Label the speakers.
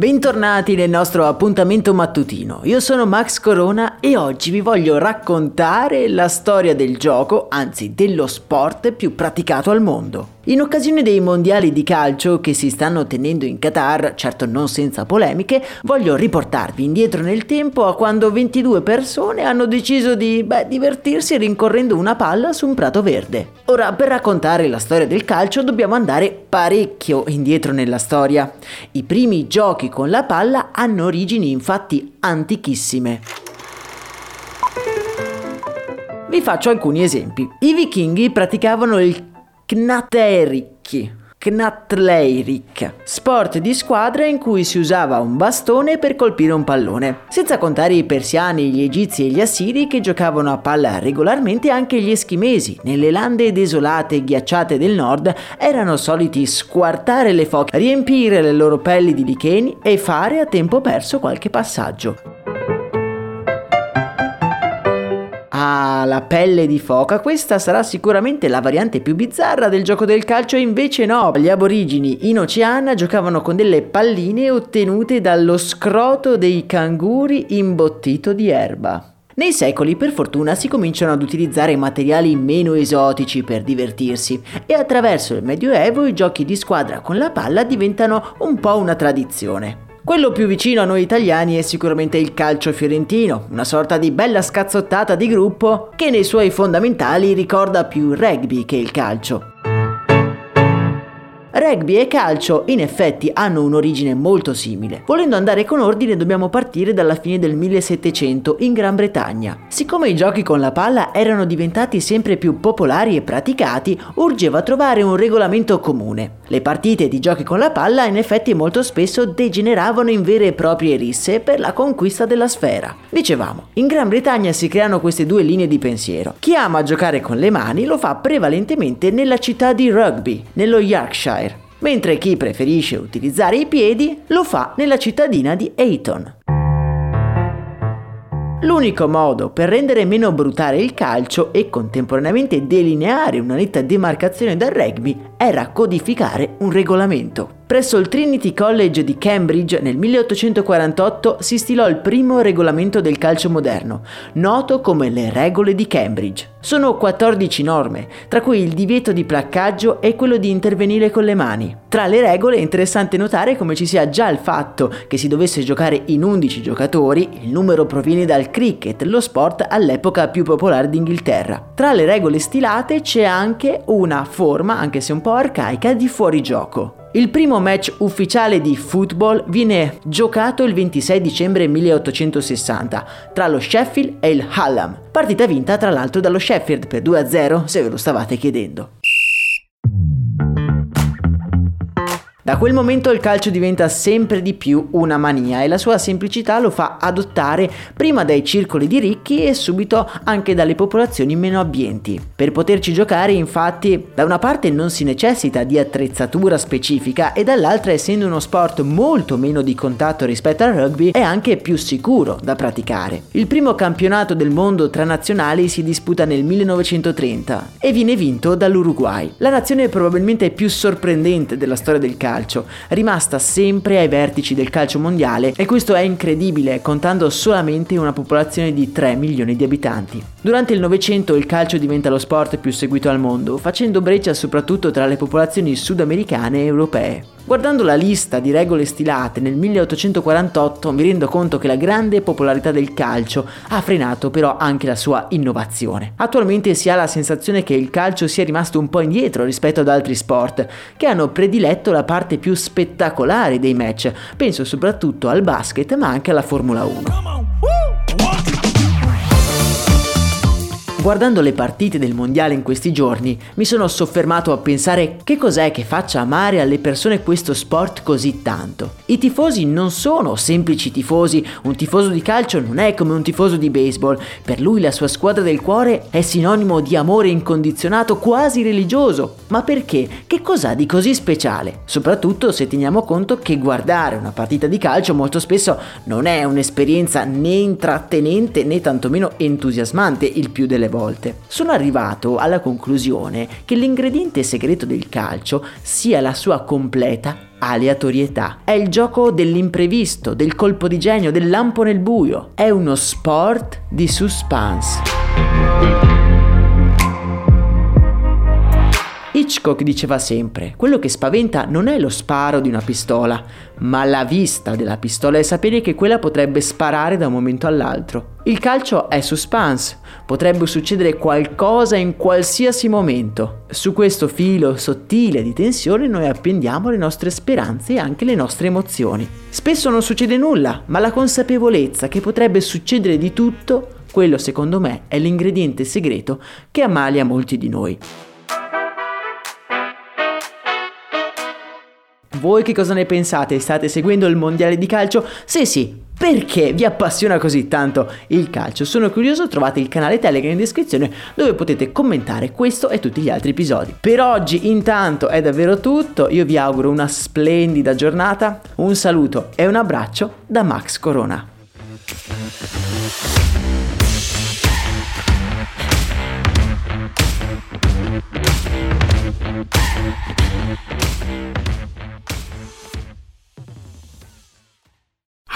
Speaker 1: Bentornati nel nostro appuntamento mattutino. Io sono Max Corona e oggi vi voglio raccontare la storia del gioco, anzi dello sport più praticato al mondo. In occasione dei mondiali di calcio che si stanno tenendo in Qatar, certo non senza polemiche, voglio riportarvi indietro nel tempo a quando 22 persone hanno deciso di beh, divertirsi rincorrendo una palla su un prato verde. Ora, per raccontare la storia del calcio dobbiamo andare parecchio indietro nella storia. I primi giochi con la palla hanno origini infatti antichissime. Vi faccio alcuni esempi. I vichinghi praticavano il Knattericchi. Knatleirik, sport di squadra in cui si usava un bastone per colpire un pallone. Senza contare i persiani, gli egizi e gli assiri che giocavano a palla regolarmente anche gli eschimesi. Nelle lande desolate e ghiacciate del nord erano soliti squartare le foche, riempire le loro pelli di licheni e fare a tempo perso qualche passaggio. Ah, la pelle di foca, questa sarà sicuramente la variante più bizzarra del gioco del calcio invece no, gli aborigini in Oceania giocavano con delle palline ottenute dallo scroto dei canguri imbottito di erba. Nei secoli per fortuna si cominciano ad utilizzare materiali meno esotici per divertirsi e attraverso il Medioevo i giochi di squadra con la palla diventano un po' una tradizione. Quello più vicino a noi italiani è sicuramente il calcio fiorentino, una sorta di bella scazzottata di gruppo che nei suoi fondamentali ricorda più il rugby che il calcio. Rugby e calcio in effetti hanno un'origine molto simile. Volendo andare con ordine dobbiamo partire dalla fine del 1700 in Gran Bretagna. Siccome i giochi con la palla erano diventati sempre più popolari e praticati, urgeva trovare un regolamento comune. Le partite di giochi con la palla in effetti molto spesso degeneravano in vere e proprie risse per la conquista della sfera. Dicevamo, in Gran Bretagna si creano queste due linee di pensiero. Chi ama giocare con le mani lo fa prevalentemente nella città di Rugby, nello Yorkshire mentre chi preferisce utilizzare i piedi lo fa nella cittadina di Ayton. L'unico modo per rendere meno brutale il calcio e contemporaneamente delineare una netta demarcazione dal rugby era codificare un regolamento. Presso il Trinity College di Cambridge nel 1848 si stilò il primo regolamento del calcio moderno, noto come le regole di Cambridge. Sono 14 norme, tra cui il divieto di placcaggio e quello di intervenire con le mani. Tra le regole è interessante notare come ci sia già il fatto che si dovesse giocare in 11 giocatori, il numero proviene dal cricket, lo sport all'epoca più popolare d'Inghilterra. Tra le regole stilate c'è anche una forma, anche se un po' arcaica, di fuorigioco. Il primo match ufficiale di football viene giocato il 26 dicembre 1860 tra lo Sheffield e il Hallam, partita vinta tra l'altro dallo Sheffield per 2-0 se ve lo stavate chiedendo. Da quel momento il calcio diventa sempre di più una mania e la sua semplicità lo fa adottare prima dai circoli di ricchi e subito anche dalle popolazioni meno abbienti. Per poterci giocare infatti da una parte non si necessita di attrezzatura specifica e dall'altra essendo uno sport molto meno di contatto rispetto al rugby è anche più sicuro da praticare. Il primo campionato del mondo tra nazionali si disputa nel 1930 e viene vinto dall'Uruguay, la nazione probabilmente più sorprendente della storia del calcio calcio, rimasta sempre ai vertici del calcio mondiale e questo è incredibile contando solamente una popolazione di 3 milioni di abitanti. Durante il Novecento il calcio diventa lo sport più seguito al mondo, facendo breccia soprattutto tra le popolazioni sudamericane e europee. Guardando la lista di regole stilate nel 1848 mi rendo conto che la grande popolarità del calcio ha frenato però anche la sua innovazione. Attualmente si ha la sensazione che il calcio sia rimasto un po' indietro rispetto ad altri sport che hanno prediletto la parte più spettacolare dei match, penso soprattutto al basket ma anche alla Formula 1. Guardando le partite del mondiale in questi giorni, mi sono soffermato a pensare che cos'è che faccia amare alle persone questo sport così tanto. I tifosi non sono semplici tifosi, un tifoso di calcio non è come un tifoso di baseball, per lui la sua squadra del cuore è sinonimo di amore incondizionato quasi religioso. Ma perché? Che cos'ha di così speciale? Soprattutto se teniamo conto che guardare una partita di calcio molto spesso non è un'esperienza né intrattenente né tantomeno entusiasmante il più delle volte. Sono arrivato alla conclusione che l'ingrediente segreto del calcio sia la sua completa aleatorietà. È il gioco dell'imprevisto, del colpo di genio, del lampo nel buio. È uno sport di suspense. Hitchcock diceva sempre, quello che spaventa non è lo sparo di una pistola, ma la vista della pistola e sapere che quella potrebbe sparare da un momento all'altro. Il calcio è suspense, potrebbe succedere qualcosa in qualsiasi momento. Su questo filo sottile di tensione noi appendiamo le nostre speranze e anche le nostre emozioni. Spesso non succede nulla, ma la consapevolezza che potrebbe succedere di tutto, quello secondo me è l'ingrediente segreto che ammalia molti di noi. Voi che cosa ne pensate? State seguendo il mondiale di calcio? Sì, sì, perché vi appassiona così tanto il calcio? Sono curioso, trovate il canale Telegram in descrizione dove potete commentare questo e tutti gli altri episodi. Per oggi intanto è davvero tutto, io vi auguro una splendida giornata, un saluto e un abbraccio da Max Corona.